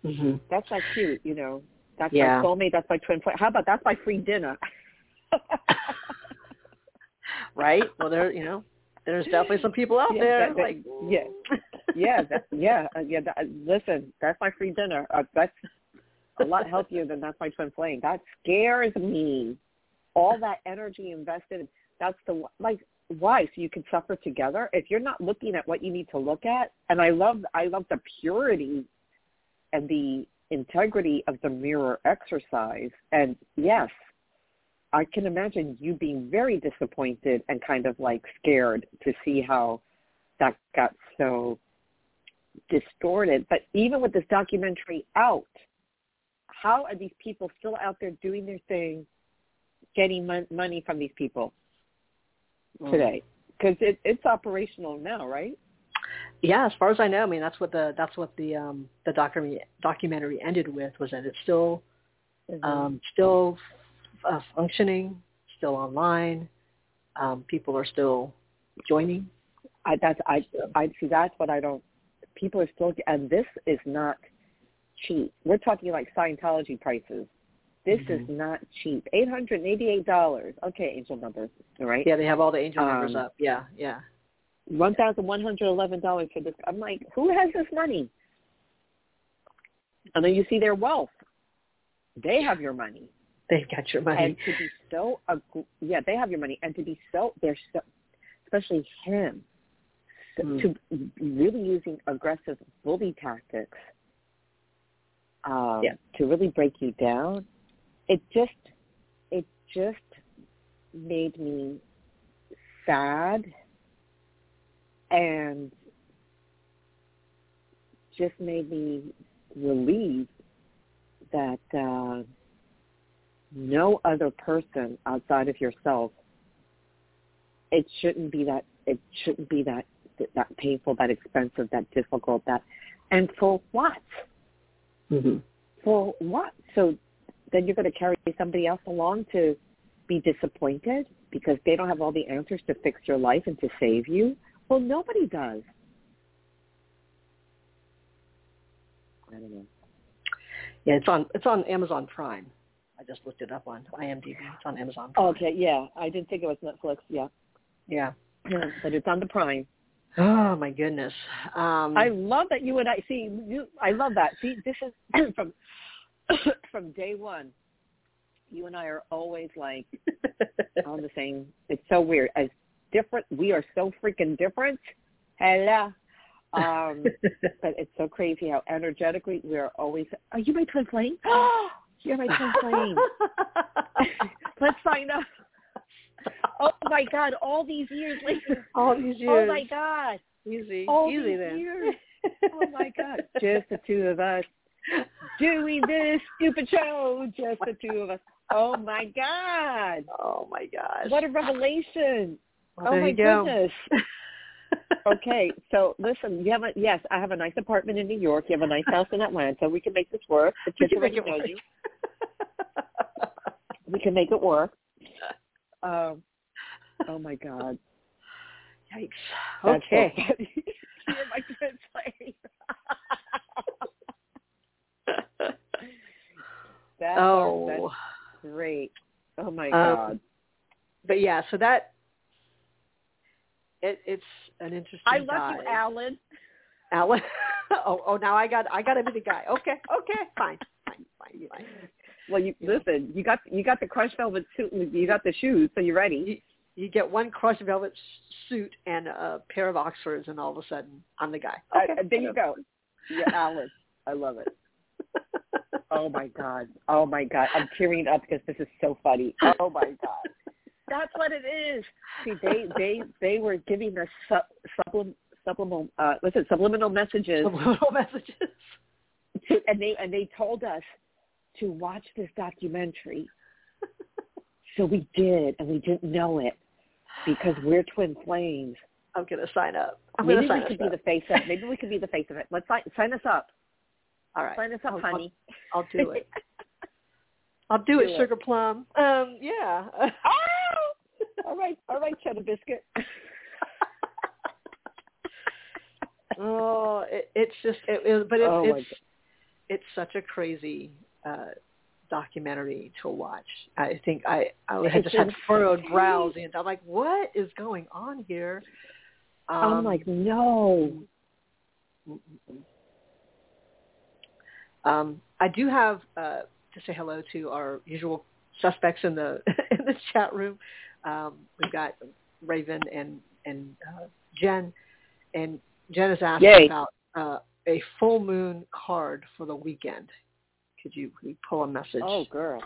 Mhm. That's not cute, you know. That's Yeah. my soulmate. That's my twin flame. How about that's my free dinner? Right. Well, there, you know, there's definitely some people out Yeah, there that- that- like, yeah. yeah, that, yeah, uh, yeah. That, listen, that's my free dinner. Uh, that's a lot healthier than that's my twin flame. That scares me. All that energy invested. That's the like why so you can suffer together. If you're not looking at what you need to look at, and I love I love the purity and the integrity of the mirror exercise. And yes, I can imagine you being very disappointed and kind of like scared to see how that got so distorted. But even with this documentary out, how are these people still out there doing their thing, getting mon- money from these people Mm. today? Because it, it's operational now, right? Yeah, as far as I know, I mean that's what the that's what the um the documentary documentary ended with was that it's still um still uh, functioning, still online. Um, people are still joining. I that's I I see that's what I don't. People are still, and this is not cheap. We're talking like Scientology prices. This is Mhm. not cheap. Eight hundred and eighty-eight dollars. Okay, angel numbers. All right. Yeah, they have all the angel numbers Um, up. Yeah, yeah. One thousand one hundred eleven dollars for this. I'm like, who has this money? And then you see their wealth. They have your money. They've got your money. and to be so ag- yeah they have your money and to be so they're so especially him Mm. to really using aggressive bully tactics um Yeah. to really break you down it just it just made me sad and just made me relieved that uh no other person outside of yourself it shouldn't be that it shouldn't be that that painful that expensive that difficult that and for what hmm for what so then you're going to carry somebody else along to be disappointed because they don't have all the answers to fix your life and to save you well nobody does i don't know Yeah, it's on it's on Amazon Prime. I just looked it up on IMDb. It's on Amazon. Prime. okay yeah i didn't think it was netflix yeah Yeah. but it's on the prime Oh my goodness. Um, I love that you and I see. You, I love that. See, this is from from day one. You and I are always like on the same. It's so weird. As different, we are so freaking different. Hello. Um, but it's so crazy how energetically we are always. Are you my twin flame? You're my twin flame. Let's sign up. Oh my God! All these years later. All these years. Oh my God! Easy. All Easy these then. years. Oh my God! Just the two of us doing this stupid show. Just the two of us. Oh my God! Oh my God. What a revelation! Well, oh my go. goodness. Okay, so listen, you have a yes. I have a nice apartment in New York. You have a nice house in Atlanta. We can make this work. The We kids make already it know work. you. We can make it work. Um, oh my God! Yikes. That's so Okay. funny. You're my flame. That's, oh. that's great. Oh my Um, God. But yeah, so that it, it's an interesting. I love guy. you, Alan. Alan. oh, oh, now I got I got to be the guy. Okay, okay, fine, fine, fine, fine. Well, you listen. You got you got the crushed velvet suit. You got the shoes, so you're ready. You you get one crushed velvet suit and a pair of Oxfords, and all of a sudden I'm the guy. Uh, Okay, there you go. Yeah, Alan. I love it. Oh my God. Oh my God. I'm tearing up because this is so funny. Oh my God. That's what it is. See, they they they were giving us sub, sublim, subliminal uh what's it subliminal messages Subliminal messages. to, and they and they told us to watch this documentary. So we did, and we didn't know it because we're twin flames, I'm gonna sign up. I'm maybe sign we could up. be the face of. Maybe we could be the face of it. Let's sign, sign us up. All right. Sign us up, I'll, honey. I'll, I'll do it. I'll do, it, Do it. Sugar Plum. Um, yeah. oh! All right, all right, cheddar biscuit. oh, it, it's just, it, it, but it's, Oh, it's, it's such a crazy uh, documentary to watch. I think I, I had It's just had furrowed insane. brows, and I'm like, what is going on here? Um, I'm like, no. Um, I do have uh, to say hello to our usual suspects in the in the chat room. Um, we've got Raven and and uh, Jen, and Jen has asked Yay. about uh, a full moon card for the weekend. Could you, could you pull a message? Oh, girl.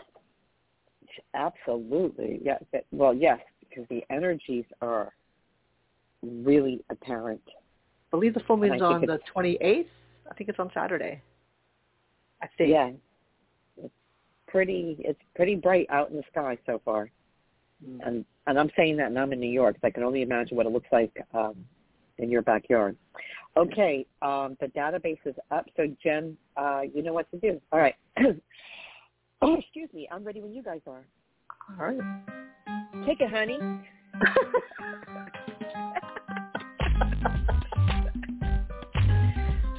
Absolutely. Yeah. Well, yes, because the energies are really apparent. I believe the full and I moon's on the 28th. I think it's on Saturday. I think. Yeah. It's pretty. It's pretty bright out in the sky so far, Mm. and and I'm saying that, and I'm in New York, so I can only imagine what it looks like um, in your backyard. Okay, um, the database is up. So Jen, uh, you know what to do. All right. oh, excuse me. I'm ready when you guys are. All right. Take it, honey.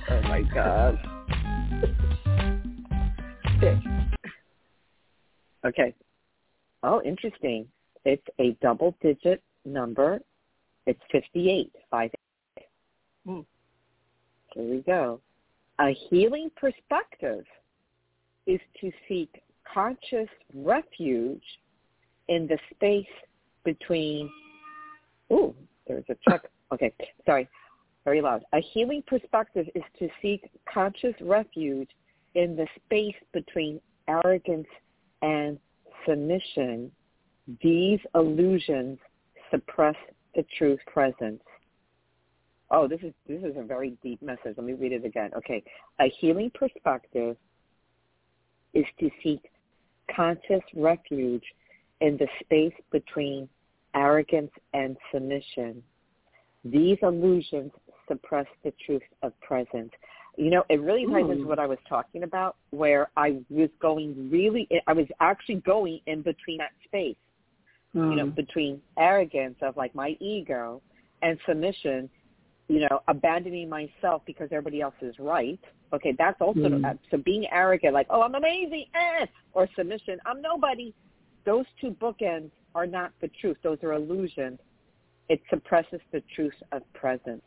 oh my God. Okay. Oh, interesting. It's a double digit number. It's 58. Five. Hmm. Here we go. A healing perspective is to seek conscious refuge in the space between. Ooh, there's a check. Okay, sorry, very loud. A healing perspective is to seek conscious refuge in the space between arrogance and submission. These illusions suppress the truth presence. Oh, this is this is a very deep message. Let me read it again. Okay. A healing perspective is to seek conscious refuge in the space between arrogance and submission. These illusions suppress the truth of presence. You know, it really ties into what I was talking about, where I was going really, I was actually going in between that space you know, Mm. between arrogance of like my ego and submission, you know, abandoning myself because everybody else is right. Okay, that's also Mm. so being arrogant, like oh I'm amazing, eh, or submission, I'm nobody. Those two bookends are not the truth; those are illusions. It suppresses the truth of presence.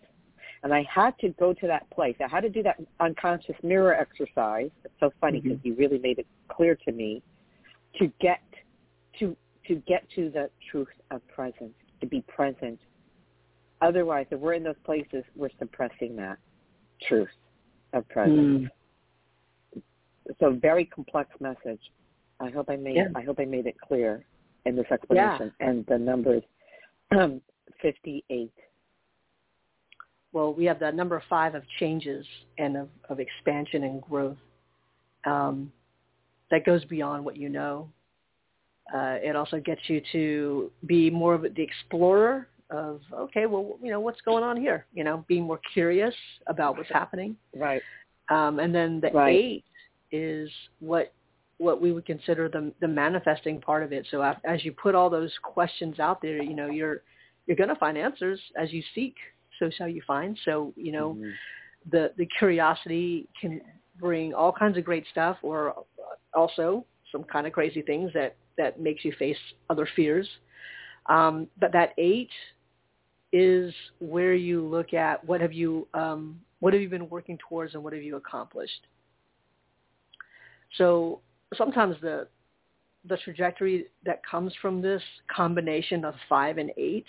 And I had to go to that place. I had to do that unconscious mirror exercise. It's so funny because you really made it clear to me to get to to get to the truth of presence, to be present. Otherwise, if we're in those places, we're suppressing that truth of presence. Mm. So very complex message. I hope I made Yeah. I hope I made it clear in this explanation. And the numbers um, fifty eight. well, we have the number five of changes and of, of expansion and growth. Um, that goes beyond what you know. Uh, it also gets you to be more of the explorer of, okay, well, you know, what's going on here? You know, being more curious about what's happening. Right. Um, and then the Right. eight is what what we would consider the the manifesting part of it. So as you put all those questions out there, you know, you're you're going to find answers as you seek. So shall you find. So you know, Mhm. the the curiosity can bring all kinds of great stuff, or also some kind of crazy things that that makes you face other fears. Um, but that eight is where you look at what have you um, what have you been working towards and what have you accomplished. So sometimes the the trajectory that comes from this combination of five and eight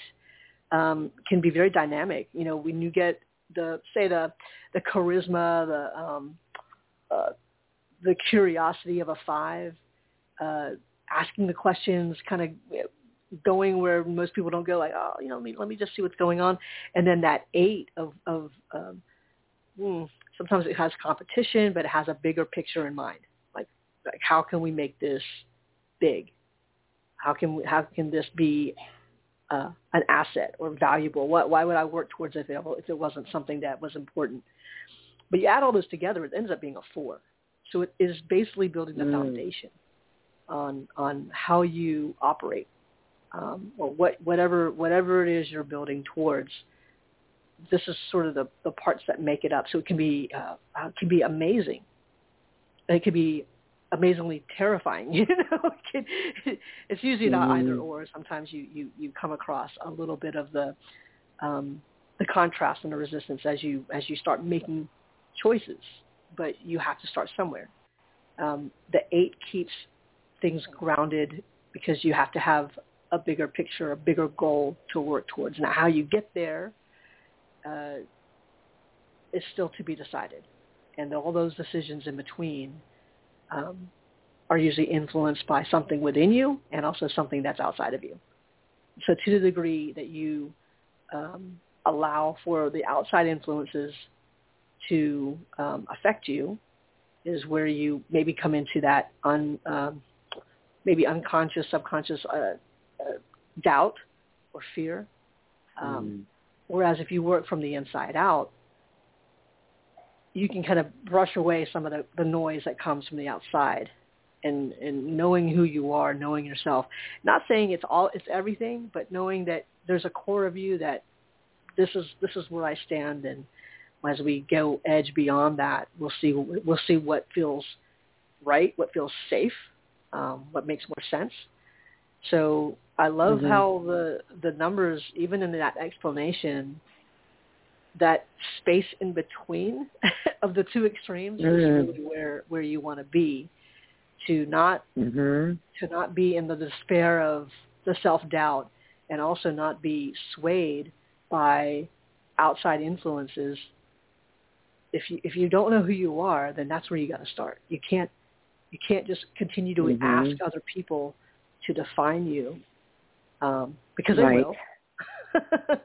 um, can be very dynamic. You know, when you get the say the the charisma, the um, uh, the curiosity of a five, uh, asking the questions, kind of going where most people don't go, like oh, you know, let me let me just see what's going on, and then that eight of of um, hmm, sometimes it has competition, but it has a bigger picture in mind. Like like how can we make this big? How can we, how can this be uh, an asset or valuable. Why, why would I work towards it if it wasn't something that was important? But you add all those together, it ends up being a four. So it is basically building the mm. foundation on on how you operate, um, or what whatever whatever it is you're building towards. This is sort of the, the parts that make it up. So it can be uh, it can be amazing. It could be amazingly terrifying. You know, it can, it's usually not mm. either or. Sometimes you, you you come across a little bit of the um, the contrast and the resistance as you as you start making choices. But you have to start somewhere. Um, the eight keeps things grounded because you have to have a bigger picture, a bigger goal to work towards. Now, how you get there uh, is still to be decided, and all those decisions in between um, are usually influenced by something within you and also something that's outside of you. So to the degree that you um, allow for the outside influences to um, affect you is where you maybe come into that un, um, maybe unconscious, subconscious uh, uh, doubt or fear. Um, mm. Whereas if you work from the inside out, you can kind of brush away some of the, the noise that comes from the outside and, and knowing who you are, knowing yourself. Not saying it's all it's everything, but knowing that there's a core of you that this is this is where I stand and as we go edge beyond that, we'll see we'll see what feels right, what feels safe, um, what makes more sense. So I love mm-hmm. how the the numbers, even in that explanation, that space in between of the two extremes mm-hmm. is really where where you want to be to not mm-hmm. to not be in the despair of the self doubt and also not be swayed by outside influences if you if you don't know who you are then that's where you got to start you can't you can't just continue to mm-hmm. ask other people to define you um, because they right. will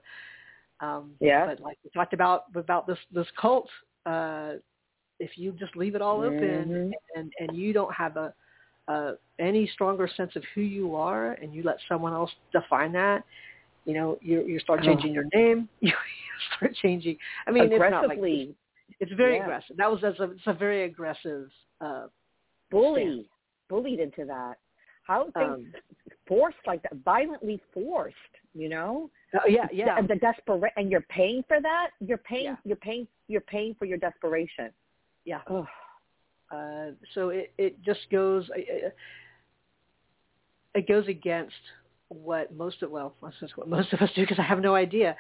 Um, yeah. But like we talked about about this this cult, uh, if you just leave it all open mm-hmm. and and you don't have a uh, any stronger sense of who you are, and you let someone else define that, you know, you you start changing oh. your name. You, start changing. I mean, it's not like it's, it's very yeah. aggressive. That was that's a, it's a very aggressive uh, bully, bullied into that. How things um, forced like that, violently forced. You know, Oh, yeah, yeah. The, the desperate, and you're paying for that. You're paying. Yeah. You're paying. You're paying for your desperation. Yeah. Uh, so it it just goes. It, it goes against what most of well, that's what most of us do because I have no idea.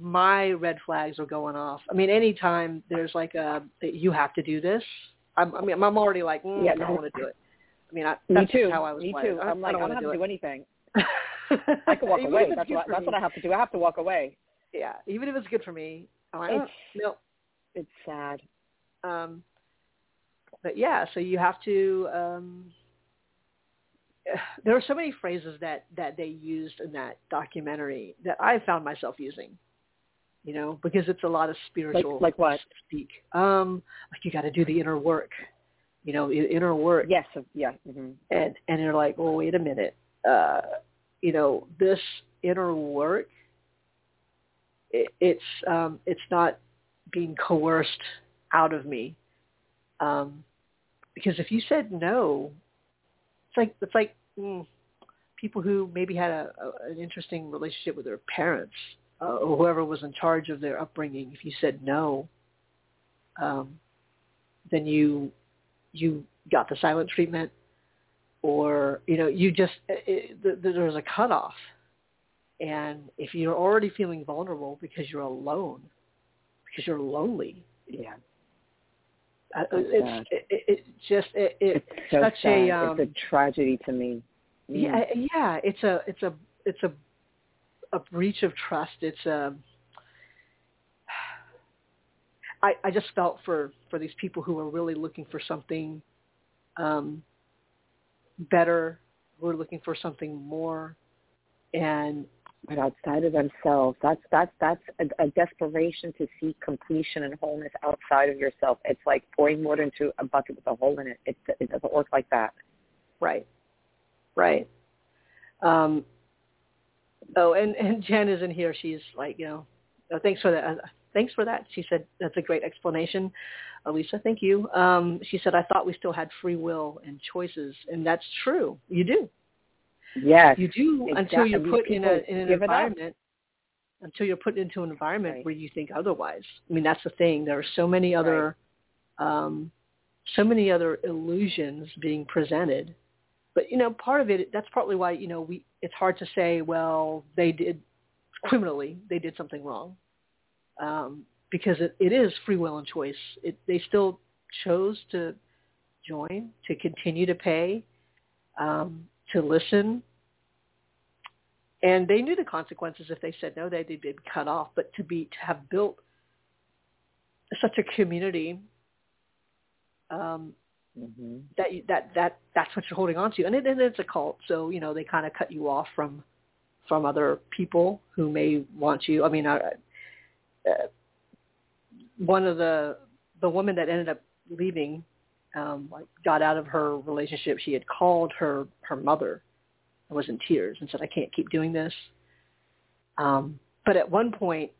My red flags are going off. I mean, anytime there's like a you have to do this, I'm, I mean, I'm already like, mm, yeah, I don't want to do it. I mean, I, that's me too. how I was. Me too. I'm like, I don't, I don't have do to do anything. I can walk away. That's what that's what I have to do. I have to walk away. Yeah, even if it's good for me, I'm like, it's, no, it's sad. Um, but yeah, so you have to. Um, there are so many phrases that that they used in that documentary that I found myself using. You know, because it's a lot of spiritual like, like what speak. Um, like you got to do the inner work. You know, inner work. Yes. Yeah. Mm-hmm. And and you're like, well, wait a minute. Uh, you know, this inner work, it, it's um, it's not being coerced out of me. Um, because if you said no, it's like it's like mm, people who maybe had a, a, an interesting relationship with their parents uh, or whoever was in charge of their upbringing. If you said no, um, then you you got the silent treatment or you know you just it, it, there's a cutoff and if you're already feeling vulnerable because you're alone because you're lonely yeah uh, it's it, it, just it, it's so such sad. a um, it's a tragedy to me mm. yeah yeah it's a it's a it's a a breach of trust it's a I, I just felt for for these people who are really looking for something um better, who are looking for something more, and but outside of themselves. That's that's that's a, a desperation to seek completion and wholeness outside of yourself. It's like pouring water into a bucket with a hole in it. It it doesn't work like that. Right. Right. Um, Oh, and and Jen isn't here. She's like, you know, oh, thanks for that. Thanks for that. She said that's a great explanation. Alyssa, thank you. Um, she said I thought we still had free will and choices, and that's true. You do. Yes. You do exactly. until you're put in a in an give it up. environment until you're put into an environment Right. where you think otherwise. I mean, that's the thing. There are so many other um so many other illusions being presented. But you know, part of it that's partly why, you know, we it's hard to say, well, they did criminally, they did something wrong. Um because it, it is free will and choice. It, they still chose to join, to continue to pay, um, to listen, and they knew the consequences if they said no. They they'd be cut off. But to be to have built such a community um, hmm that that that that's what you're holding on to, and it and it's a cult. So you know they kind of cut you off from from other people who may want you. I mean, I, uh, one of the the woman that ended up leaving, um, like got out of her relationship. She had called her her mother, and was in tears, and said, "I can't keep doing this." Um, but at one point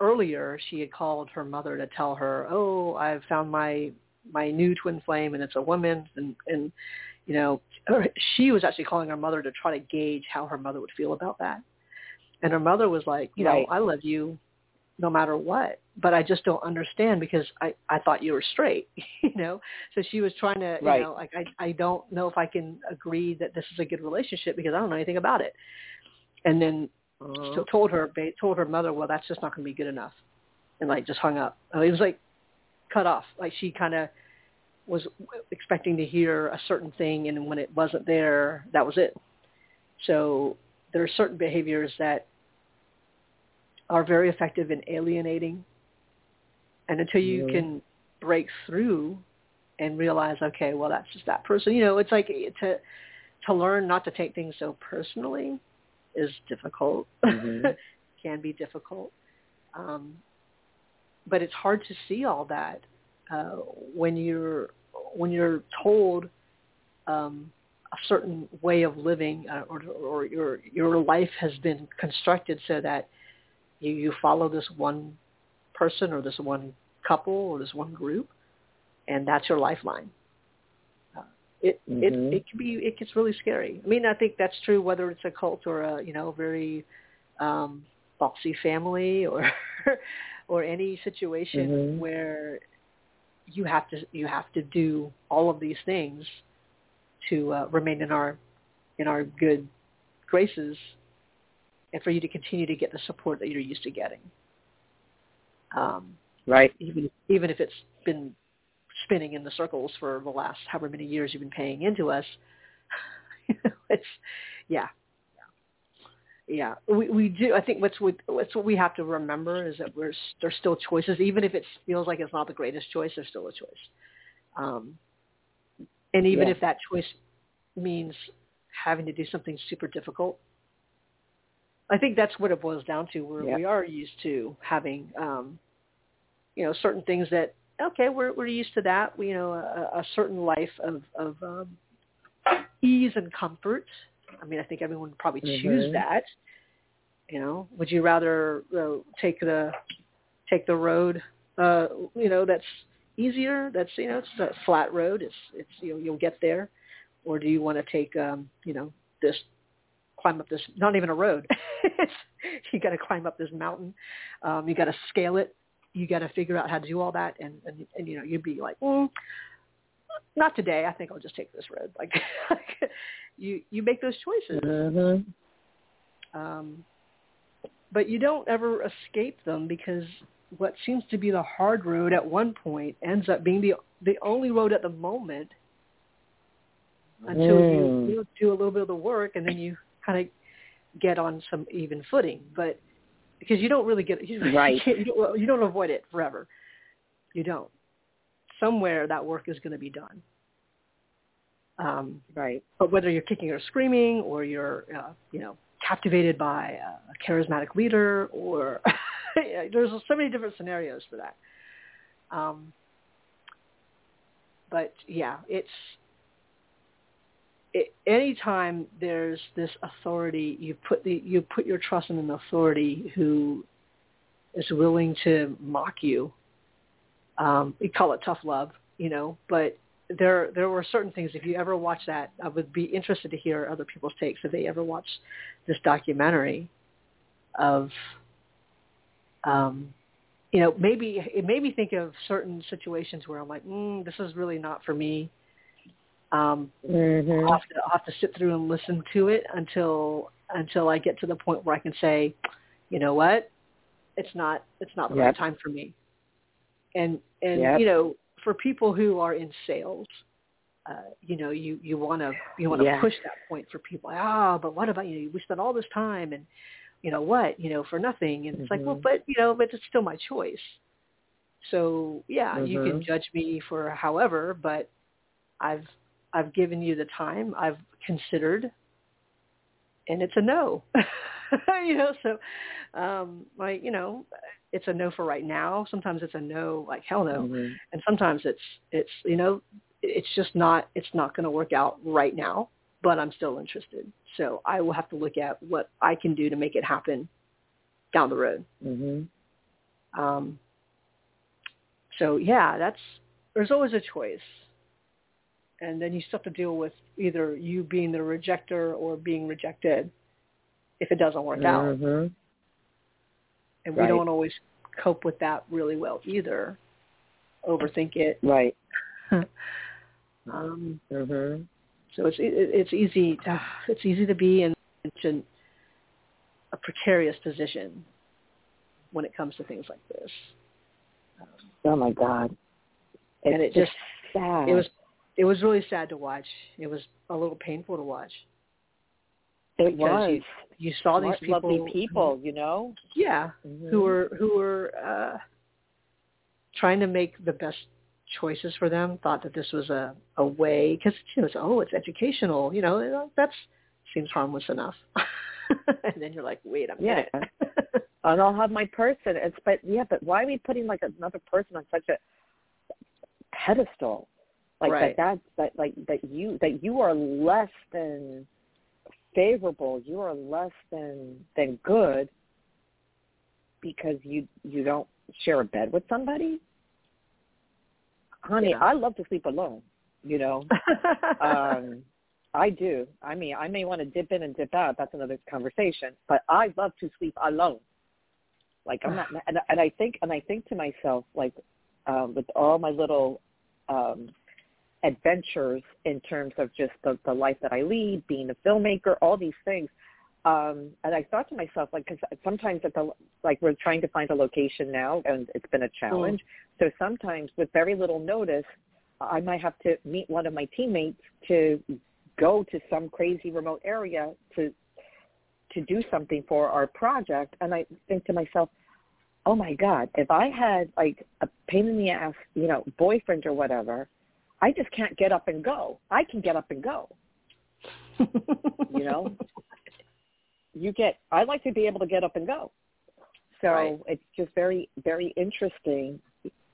earlier, she had called her mother to tell her, "Oh, I've found my my new twin flame, and it's a woman," and and you know, she was actually calling her mother to try to gauge how her mother would feel about that. And her mother was like, you Right. know, I love you no matter what, but I just don't understand because I I thought you were straight, you know. So she was trying to, you know, like I I don't know if I can agree that this is a good relationship because I don't know anything about it. And then Uh-huh. so told her told her mother, well, that's just not going to be good enough, and like just hung up. It was like cut off. Like she kind of was expecting to hear a certain thing, and when it wasn't there, that was it. So there are certain behaviors that are very effective in alienating, and until you can break through and realize, okay, well, that's just that person. You know, it's like to to learn not to take things so personally is difficult. Mhm. Can be difficult, um, but it's hard to see all that uh, when you're when you're told um, a certain way of living, uh, or, or your your life has been constructed so that you, you follow this one person or this one couple or this one group, and that's your lifeline. Uh, it Mhm. it it can be it gets really scary. I mean, I think that's true whether it's a cult or a you know very um, bossy family or or any situation Mhm. where you have to you have to do all of these things to uh, remain in our in our good graces and for you to continue to get the support that you're used to getting. Um, Right. even even if it's been spinning in the circles for the last however many years you've been paying into us. it's yeah. Yeah, we we do. I think what's what, what's what we have to remember is that we're there's still choices, even if it feels like it's not the greatest choice. There's still a choice, um, and even Yeah. if that choice means having to do something super difficult, I think that's what it boils down to. Where Yeah. we are used to having, um, you know, certain things that okay, we're we're used to that. We, you know, a, a certain life of of um, ease and comfort. I mean, I think everyone would probably choose Mhm. that. You know, would you rather uh, take the take the road, uh, you know, that's easier? That's you know, it's a flat road. It's it's you know, you'll get there, or do you want to take um, you know this climb up this not even a road. You got to climb up this mountain. Um you got to scale it. You got to figure out how to do all that. And and, and you know you'd be like mm, not today. I think i'll just take this road. Like you you make those choices. Mhm. um but you don't ever escape them because what seems to be the hard road at one point ends up being the the only road at the moment until you, Mm. you do a little bit of the work and then you kind of get on some even footing. But because you don't really get you, Right. you, don't, you don't avoid it forever. You don't. Somewhere that work is going to be done. Um, Right. but whether you're kicking or screaming or you're, uh, you know, captivated by a charismatic leader or there's so many different scenarios for that. Um, but yeah, it's anytime there's this authority, you put the you put your trust in an authority who is willing to mock you. Um, we call it tough love, you know, but there there were certain things. If you ever watch that, I would be interested to hear other people's takes. If they ever watch this documentary of, um, you know, maybe it made me think of certain situations where I'm like, mm, this is really not for me. Um, mm-hmm. I'll, have to, I'll have to sit through and listen to it until until I get to the point where I can say, you know what, it's not it's not the yep. right time for me. And and yep. you know, for people who are in sales, uh, you know, you you want to you want to yeah. push that point for people. Ah, but what about you? Know, we spent all this time and you know what? You know, for nothing. And it's mm-hmm. like, well, but you know, but it's still my choice. So yeah, mm-hmm. you can judge me for however, but I've I've given you the time. I've considered, and it's a no. you know, so um, like you know, it's a no for right now. Sometimes it's a no, like hell no, mm-hmm. and sometimes it's it's you know, it's just not it's not going to work out right now. But I'm still interested, so I will have to look at what I can do to make it happen down the road. Mm-hmm. Um, so yeah, that's there's always a choice and then you still have to deal with either you being the rejecter or being rejected if it doesn't work out. Mm-hmm. And we don't always cope with that really well either. Overthink it. Right. um, mm-hmm. So it's it, it's easy to, it's easy to be in a precarious position when it comes to things like this. Um, oh my God! It's and it just sad. it was it was really sad to watch. It was a little painful to watch. It was. You, you saw Smart, these people, lovely people, you know. Yeah, mm-hmm. who were who were uh, trying to make the best choices for them. Thought that this was a a way because you know, it's, oh, it's educational. You know, that seems harmless enough. and then you're like, wait a minute. Yeah. and I'll have my person. It's but yeah, but why are we putting like another person on such a pedestal? Like right. that that's that like that you that you are less than favorable. You are less than than good because you you don't share a bed with somebody? Honey yeah. i love to sleep alone you know? Um i do. I mean i may want to dip in and dip out. That's another conversation. But i love to sleep alone. Like i'm not and, and i think and i think to myself like um with all my little um adventures in terms of just the, the life that I lead, being a filmmaker, all these things. Um, and I thought to myself, like, because sometimes at the like we're trying to find a location now, and it's been a challenge. Mm. So sometimes with very little notice, I might have to meet one of my teammates to go to some crazy remote area to to do something for our project. And I think to myself, oh my God, if I had like a pain in the ass, you know, boyfriend or whatever, I just can't get up and go. I can get up and go. you know, you get. I like to be able to get up and go. So right. it's just very, very interesting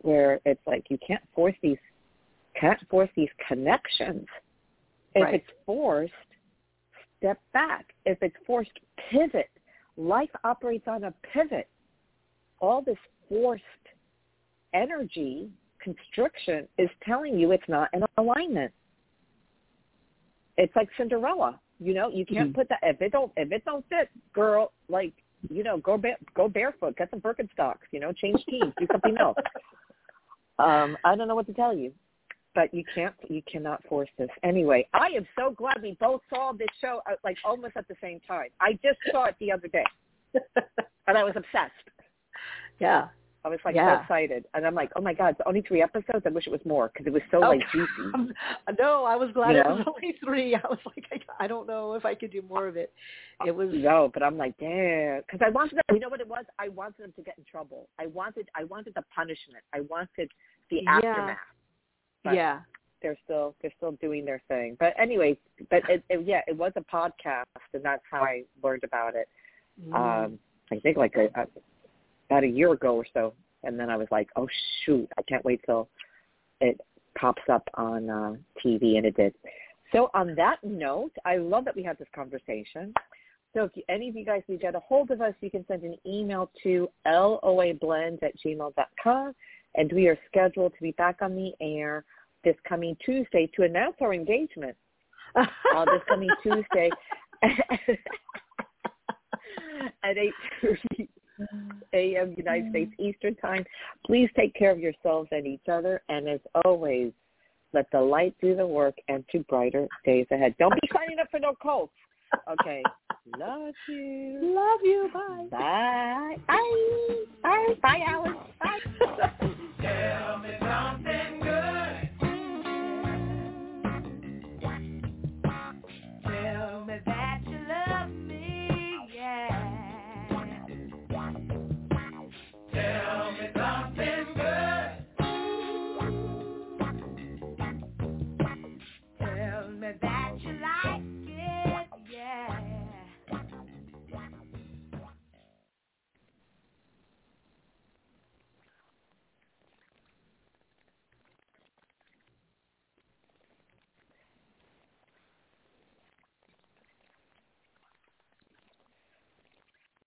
where it's like you can't force these, can't force these connections. If right. it's forced, step back. If it's forced, pivot. Life operates on a pivot. All this forced energy constriction is telling you it's not in alignment. It's like Cinderella. You know, you can't mm-hmm. put that if it don't if it don't fit, girl. Like you know, go ba- go barefoot, get some Birkenstocks. You know, change teams, do something else. Um, I don't know what to tell you, but you can't you cannot force this. Anyway, I am so glad we both saw this show uh, like almost at the same time. I just saw it the other day, and I was obsessed. Yeah, I was like yeah. so excited, and I'm like, oh my god, it's only three episodes. I wish it was more because it was so oh, like juicy. no, I was glad you it know? was only three. I was like, I, I don't know if I could do more of it. It was no, but I'm like, damn, because I wanted them. You know what it was? I wanted them to get in trouble. I wanted, I wanted the punishment. I wanted the yeah. aftermath. But yeah, they're still they're still doing their thing. But anyway, but it, it, yeah, it was a podcast, and that's how I learned about it. mm. Um, I think like a, a about a year ago or so, and then I was like, oh shoot, I can't wait till it pops up on uh, TV, and it did. So on that note, I love that we had this conversation. So if you, any of you guys need to get a hold of us, you can send an email to loablend at gmail.com. And we are scheduled to be back on the air this coming Tuesday to announce our engagement. uh, this coming Tuesday at 8.30 a.m. United mm. States Eastern Time. Please take care of yourselves and each other. And as always, let the light do the work and to brighter days ahead. Don't be signing up for no cults. Okay. Love you. Love you. Bye. Bye. Bye. Bye. Bye, Alice. Bye.